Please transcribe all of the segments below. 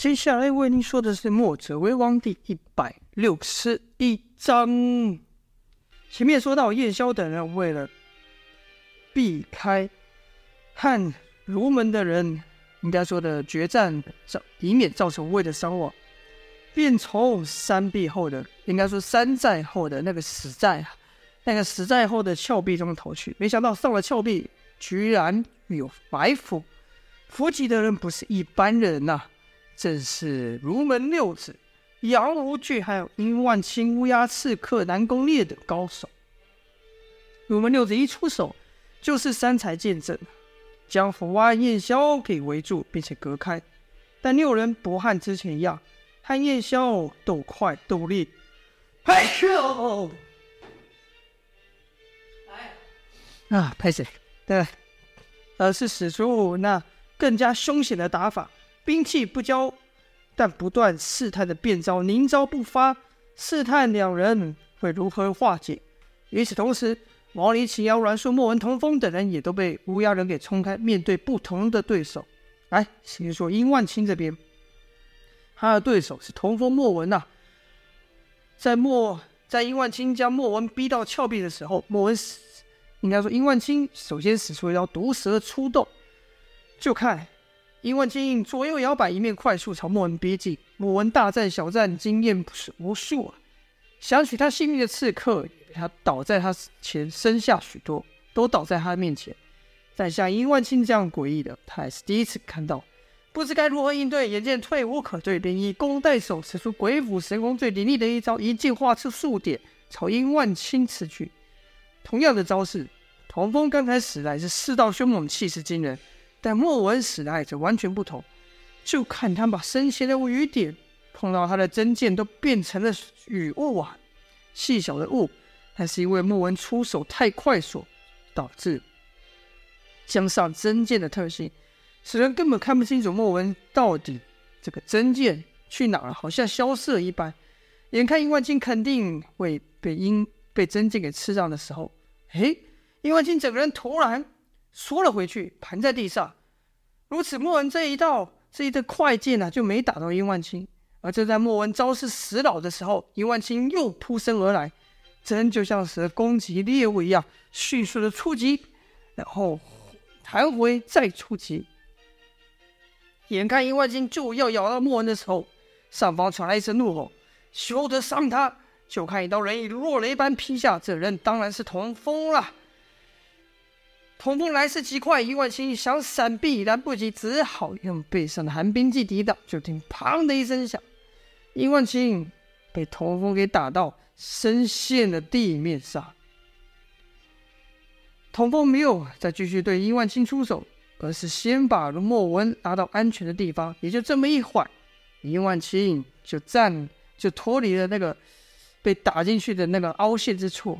接下来为您说的是《墨者为王》第一百六十一章。前面说到，燕萧等人为了避开和儒门的人，应该说的决战，以免造成无谓的伤亡，便从山壁后的，应该说山寨后的那个死寨啊，那个死寨后的峭壁中逃去。没想到上了峭壁，居然有埋伏。伏击的人不是一般人呐、正是儒门六子杨无惧，还有殷万清、乌鸦刺客南宫烈等高手。儒门六子一出手，就是三才剑阵，将福安、燕萧给围住，并且隔开。但六人不和之前一样，和燕萧斗快斗力。哎呦！哎啊，拍谁？对，而是使出那。更加凶险的打法，兵器不交，但不断试探的变招，宁招不发，试探两人会如何化解。与此同时，王离、秦瑶、阮树、莫文、童风等人也都被乌鸦人给冲开，面对不同的对手。来，先说殷万清这边，他的对手是童风、莫文呐、啊。在莫在殷万清将莫文逼到峭壁的时候，莫文应该说殷万清首先使出一招毒蛇出洞。就看殷万清左右摇摆，一面快速朝莫文逼近。莫文大战小战，经验不是无数啊。想取他性命的刺客，他倒在他前，身下许多都倒在他面前。但像殷万清这样诡异的，他还是第一次看到，不知该如何应对。眼见退无可退，便以攻代守，使出鬼斧神工最凌厉的一招，一剑划出数点，朝殷万清刺去。同样的招式，童风刚才使来是势道凶猛，气势惊人。但莫文使来则完全不同，就看他把身前的雨点碰到他的真剑都变成了雨雾啊，细小的雾。但是因为莫文出手太快速，导致加上真剑的特性，使人根本看不清楚莫文到底这个真剑去哪了，好像消失了一般。眼看殷万金肯定会被殷被真剑给刺伤的时候，诶，殷万金整个人突然。缩了回去，盘在地上。如此，莫文这一道这一道快剑呢、啊，就没打到殷万清。而就在莫文招式死老的时候，殷万清又扑身而来，真就像是攻击猎物一样，迅速的出击，然后弹回再出击。眼看殷万清就要咬到莫文的时候，上方传来一声怒吼：“休得伤他！”就看一道人影落雷般劈下，这人当然是童风了。童风来势极快，殷万青想闪避，来不及，只好用背上的寒冰技抵挡。就听“砰”的一声响，殷万青被童风给打到深陷了地面上。童风没有再继续对殷万青出手，而是先把莫文拉到安全的地方。也就这么一会儿，殷万青就站就脱离了那个被打进去的那个凹陷之处。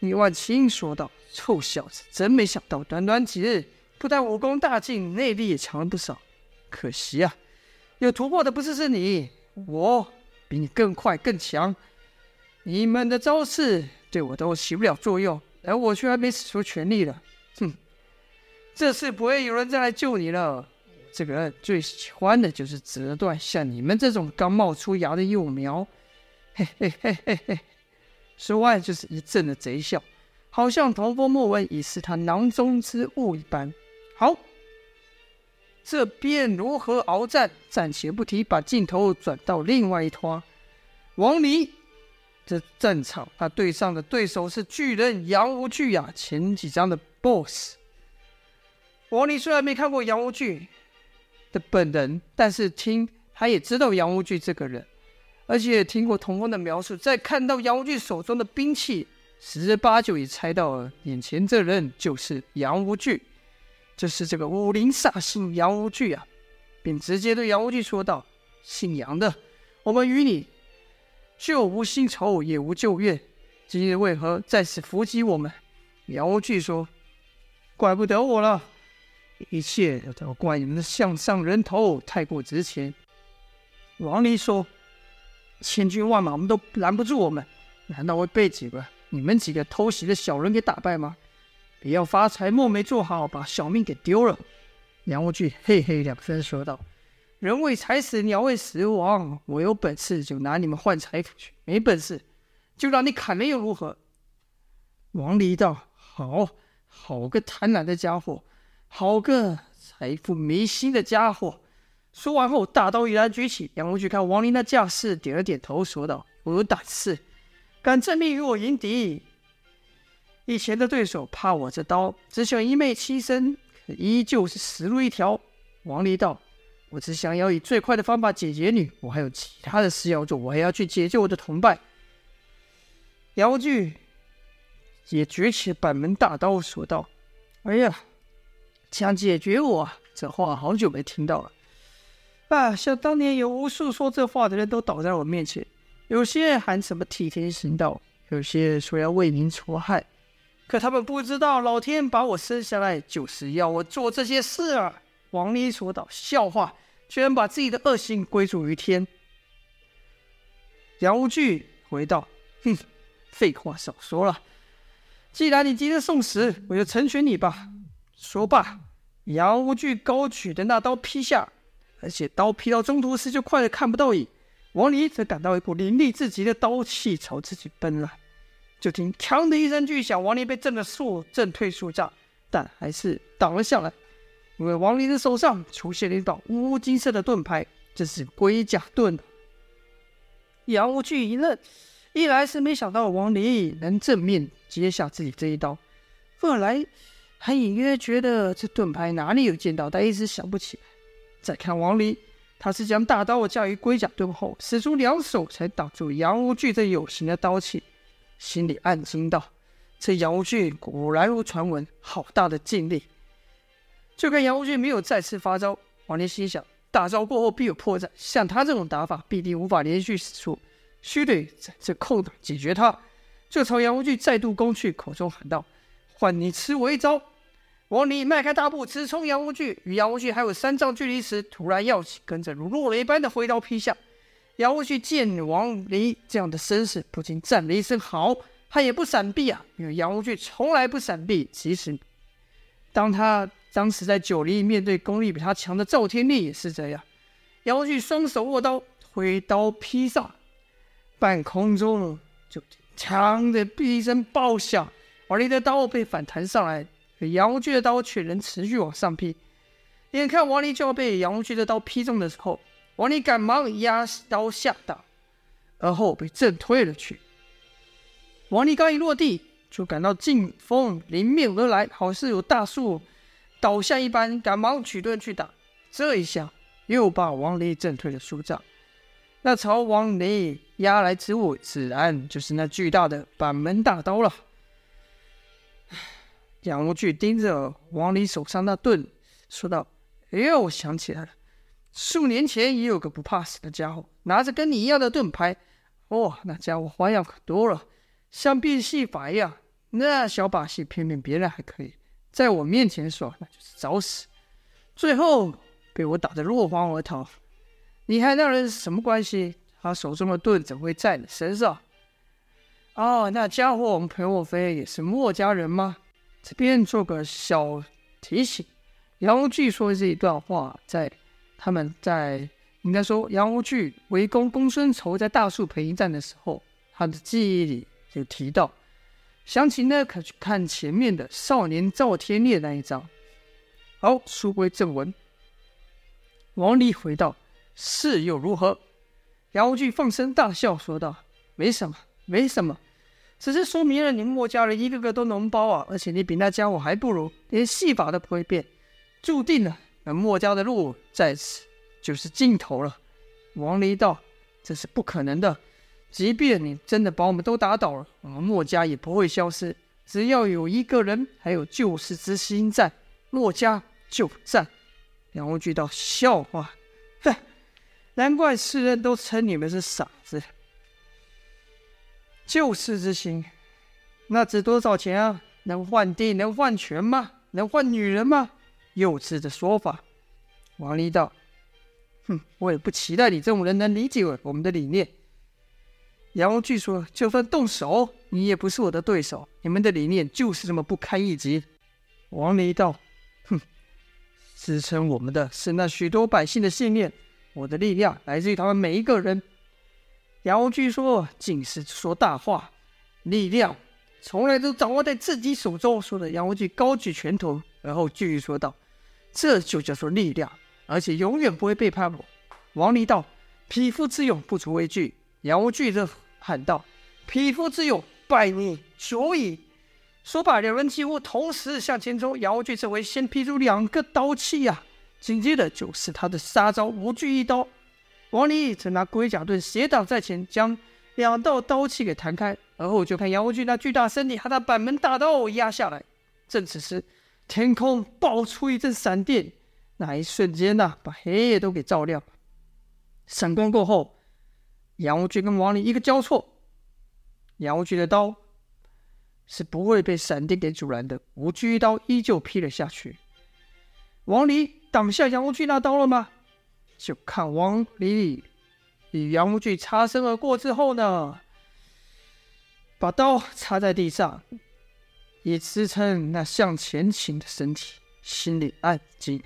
李万清说道：“臭小子，真没想到，短短几日，不但武功大进，内力也强了不少。可惜啊，有突破的不是是你，我比你更快更强。你们的招式对我都起不了作用，而我却还没使出全力了。哼，这次不会有人再来救你了。这个人最喜欢的就是折断像你们这种刚冒出芽的幼苗。嘿嘿嘿嘿嘿。”说完就是一阵的贼笑，好像童风莫文已是他囊中之物一般。好，这边如何鏖战？暂且不提，把镜头转到另外一拖。王离这战场，他对上的对手是巨人杨无惧啊，前几章的 BOSS。王离虽然没看过杨无惧的本人，但是听他也知道杨无惧这个人。而且听过童风的描述，在看到杨无惧手中的兵器，十之八九也猜到了眼前这人就是杨无惧，就是这个武林煞星杨无惧啊，便直接对杨无惧说道：“姓杨的，我们与你就无新仇，也无旧怨，今日为何在此伏击我们？”杨无惧说：“怪不得我了，一切都怪你们的项上人头太过值钱。”王离说。千军万马，我们都拦不住我们，难道会被几个你们几个偷袭的小人给打败吗？别要发财，梦没做好，把小命给丢了。杨无惧嘿嘿两声说道：“人为财死，鸟为食亡。我有本事就拿你们换财富去，没本事就让你砍了又如何？”王离道：“好，好个贪婪的家伙，好个财富迷心的家伙。”说完后，大刀一然举起。杨无惧看王林那架势，点了点头，说道：“我有胆识，敢正面与我迎敌。以前的对手怕我这刀，只想一昧牺牲，可依旧是死路一条。”王离道：“我只想要以最快的方法解决你，我还有其他的事要做，我还要去解救我的同伴。”杨无惧。也举起板门大刀，说道：“哎呀，想解决我，这话好久没听到了。啊，想当年有无数说这话的人都倒在我面前，有些喊什么替天行道，有些说要为民除害，可他们不知道，老天把我生下来就是要我做这些事啊。”王离说道：“笑话，居然把自己的恶行归咎于天。”杨无惧回道：“哼，废话少说了。”既然你急着送死，我就成全你吧。说罢，杨无惧高举的那刀劈下，而且刀劈到中途时就快得看不到影。王离则感到一股凌厉至极的刀气朝自己奔来，就听“锵”的一声巨响，王离被震得数震退数丈，但还是挡了下来。因为王离的手上出现了一道乌金色的盾牌，这是龟甲盾。杨无惧一愣。一来是没想到王离能正面接下自己这一刀，二来还隐约觉得这盾牌哪里有见到，但一时想不起来。再看王离，他是将大刀架于龟甲盾后，使出两手才挡住杨无惧这有形的刀气，心里暗惊道：“这杨无惧果然如传闻，好大的劲力！”就看杨无惧没有再次发招，王离心想：大招过后必有破绽，像他这种打法，必定无法连续使出。须得在这空档解决他，就朝杨无惧再度攻去，口中喊道：“换你吃我一招！” 王离迈开大步直冲杨无惧，与杨无惧还有三丈距离时，突然跃起，跟着如落雷般的挥刀劈下。杨无惧见王离这样的身势，不禁赞了一声：“好！”他也不闪避啊，因为杨无惧从来不闪避，其实当他当时在九黎面对功力比他强的赵天烈也是这样。杨无惧双手握刀，挥刀劈上。半空中就“锵”的一声爆响，王离的刀被反弹上来，可杨无惧的刀却仍持续往上劈。眼看王离就要被杨无惧的刀劈中的时候，王离赶忙压刀下挡，而后被震退了去。王离刚一落地，就感到劲风迎面而来，好似有大树倒下一般，赶忙举盾去打。这一下又把王离震退了数丈。那朝王离压来之物，自然就是那巨大的板门大刀了。杨无惧盯着王离手上那盾，说道：“哎呦，我想起来了，数年前也有个不怕死的家伙，拿着跟你一样的盾牌。哦，那家伙花样可多了，像变戏法一样。那小把戏，骗骗别人还可以，在我面前耍，那就是找死。最后被我打得落荒而逃。”你还那人是什么关系？他手中的盾怎么会在你身上？哦，那家伙，我们裴若飞也是墨家人吗？这边做个小提醒：杨无惧说的这一段话，在他们在应该说杨无惧围攻公孙仇在大树坪一战的时候，他的记忆里就提到。详情呢，可去看前面的少年赵天烈那一章。好，书归正文。王离回道。是又如何？杨无惧放声大笑，说道：“没什么，没什么，只是说明了你墨家人一个个都脓包啊！而且你比那家伙还不如，连戏法都不会变，注定了，那墨家的路在此就是尽头了。”王离道：“这是不可能的，即便你真的把我们都打倒了，我们墨家也不会消失。只要有一个人还有救世之心在，墨家就在。”杨无惧道：“笑话，哼！”难怪世人都称你们是傻子。救世之心，那值多少钱啊？能换地，能换权吗？能换女人吗？幼稚的说法。王离道：“哼，我也不期待你这种人能理解我们的理念。”杨无惧说：“就算动手，你也不是我的对手。你们的理念就是这么不堪一击。”王离道：“哼，支撑我们的是那许多百姓的信念。”我的力量来自于他们每一个人。杨无惧说：“尽是说大话，力量从来都掌握在自己手中。”说的杨无惧高举拳头，然后继续说道：“这就叫做力量，而且永远不会背叛我。”王离道：“匹夫之勇，不足为惧。”杨无惧则喊道：“匹夫之勇，拜你久矣。”说罢，两人几乎同时向前冲。杨无惧这回先劈出两个刀气呀、紧接着就是他的杀招无惧一刀。王离则拿龟甲盾斜挡在前，将两道刀气给弹开，而后就看杨无惧那巨大身体和他板门大刀压下来。正此时，天空爆出一阵闪电，那一瞬间呐、把黑夜都给照亮。闪光过后，杨无惧跟王离一个交错，杨无惧的刀是不会被闪电给阻拦的，无惧一刀依旧劈了下去。王离挡下杨无惧那刀了吗？就看王离与杨无惧擦身而过之后呢，把刀插在地上，以支撑那向前倾的身体，心里暗惊：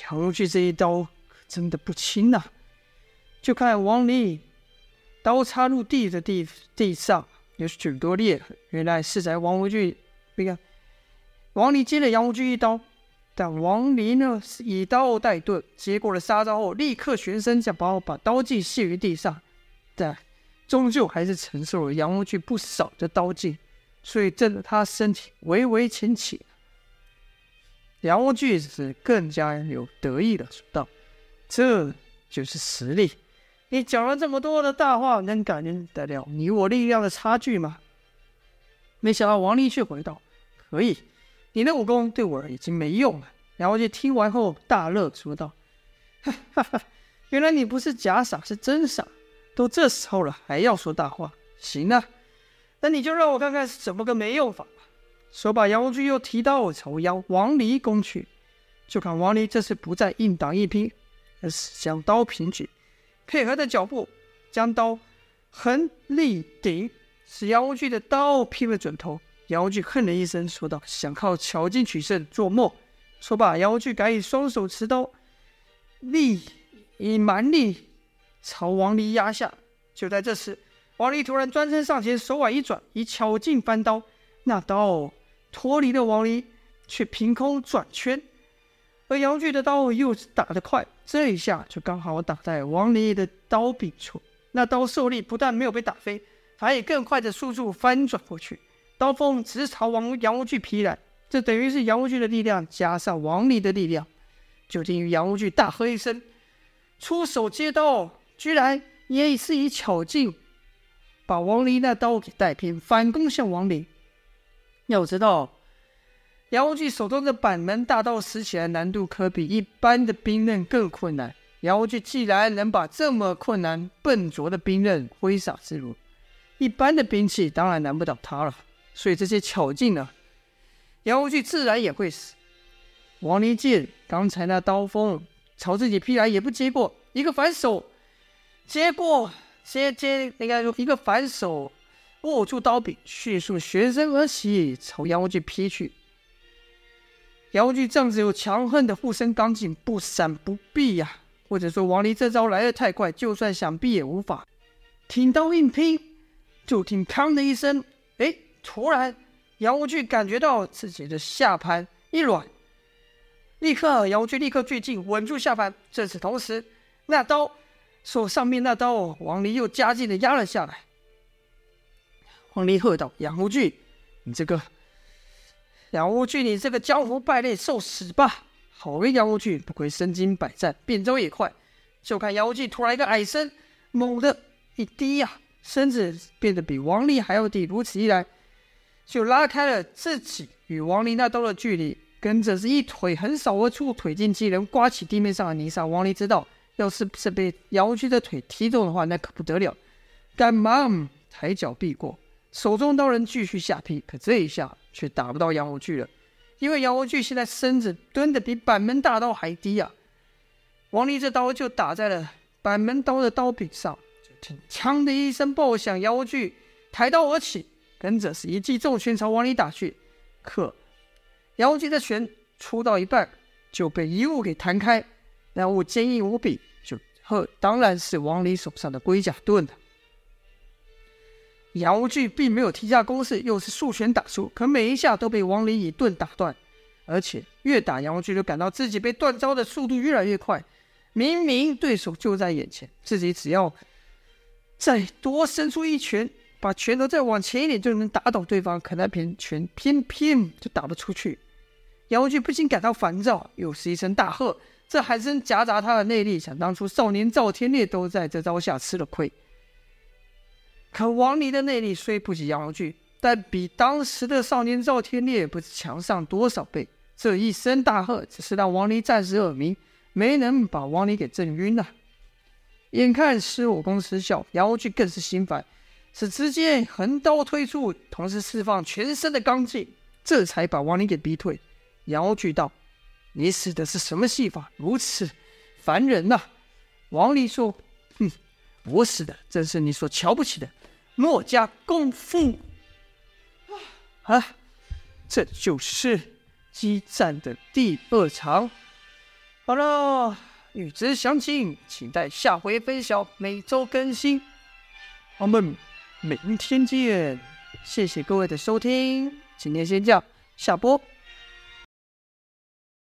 杨无惧这一刀可真的不轻呐！就看王离刀插入地的地地上有许多裂痕，原来是在王无惧那个王离接了杨无惧一刀。但王离呢，是以刀代盾，接过了杀招后，立刻旋身想把我把刀剑卸于地上，但终究还是承受了杨无惧不少的刀剑，所以震得他身体微微前倾。杨无惧是更加有得意的说道：“这就是实力。你讲了这么多的大话，能感觉得了你我力量的差距吗？”没想到王离却回道：“可以。”你的武功对我已经没用了。杨无惧听完后大乐，说道：“哈哈哈，原来你不是假傻，是真傻。都这时候了，还要说大话？行啊，那你就让我看看是怎么个没用法吧。”说罢，杨无惧又提刀朝杨王离攻去。就看王离这次不再硬挡硬拼，而是将刀平举，配合的脚步将刀横立顶，使杨无惧的刀劈了准头。杨无惧哼了一声，说道：“想靠巧劲取胜，做梦！”说罢，杨无惧改以双手持刀，力以蛮力朝王离压下。就在这时，王离突然转身上前，手腕一转，以巧劲翻刀，那刀脱离了王离，却凭空转圈。而杨无惧的刀又打得快，这一下就刚好打在王离的刀柄处。那刀受力不但没有被打飞，还以更快的速度翻转过去。刀锋直朝王杨无惧劈来，这等于是杨无惧的力量加上王离的力量。就听杨无惧大喝一声，出手接刀，居然也是以巧劲把王离那刀给带偏，反攻向王离。要知道，杨无惧手中的板门大刀使起来难度可比一般的兵刃更困难。杨无惧既然能把这么困难笨拙的兵刃挥洒自如，一般的兵器当然难不倒他了。所以这些巧劲呢，杨无惧自然也会死。王离见刚才那刀锋朝自己劈来，也不接过，一个反手接过，接接应该说一个反手握住刀柄，迅速旋身而起，朝杨无惧劈去。杨无惧这样子有强横的护身刚劲，不闪不避呀、或者说王离这招来得太快，就算想避也无法。挺刀硬拼，就听“砰”的一声，哎。突然，杨无惧感觉到自己的下盘一软，立刻杨无惧立刻跃进，稳住下盘。这次同时，那刀手上面那刀，王离又加劲的压了下来。王离喝道：“杨无惧，你这个杨无惧，你这个江湖败类，受死吧！”好个杨无惧，不愧身经百战，变招也快。就看杨无惧突然一个矮身，猛地一低呀、身子变得比王离还要低。如此一来，就拉开了自己与王林那刀的距离，跟着是一腿横扫而出，腿劲惊人，刮起地面上的泥沙。王林知道，要是不是被姚无惧的腿踢中的话，那可不得了，赶忙抬脚避过，手中刀刃继续下劈。可这一下却打不到杨无惧了，因为杨无惧现在身子蹲得比板门大刀还低啊！王离这刀就打在了板门刀的刀柄上，就听“锵”的一声爆响，杨无惧抬刀而起。跟着是一记重拳朝王林打去，可杨无惧的拳出到一半就被一物给弹开，那物坚硬无比，就呵，当然是王离手上的龟甲盾了。杨无惧并没有停下攻势，又是数拳打出，可每一下都被王离以盾打断，而且越打杨无惧就感到自己被断招的速度越来越快。明明对手就在眼前，自己只要再多伸出一拳，把拳头再往前一点，就能打倒对方。可那片拳偏偏就打不出去。杨无惧不禁感到烦躁，又是一声大喝，这喊声夹杂他的内力。想当初少年赵天烈都在这招下吃了亏。可王离的内力虽不及杨无惧，但比当时的少年赵天烈不知强上多少倍。这一声大喝，只是让王离暂时耳鸣，没能把王离给震晕了。眼看施武功失效，杨无惧更是心烦，是直接横刀推出，同时释放全身的罡气，这才把王离给逼退。杨无惧道：“你使的是什么戏法？如此烦人呐、！”王离说：“哼，我使的正是你所瞧不起的。”墨家功夫啊，这就是激战的第二场。好了，欲知详情，请待下回分晓。每周更新，我们明天见。谢谢各位的收听，今天先这样，下播。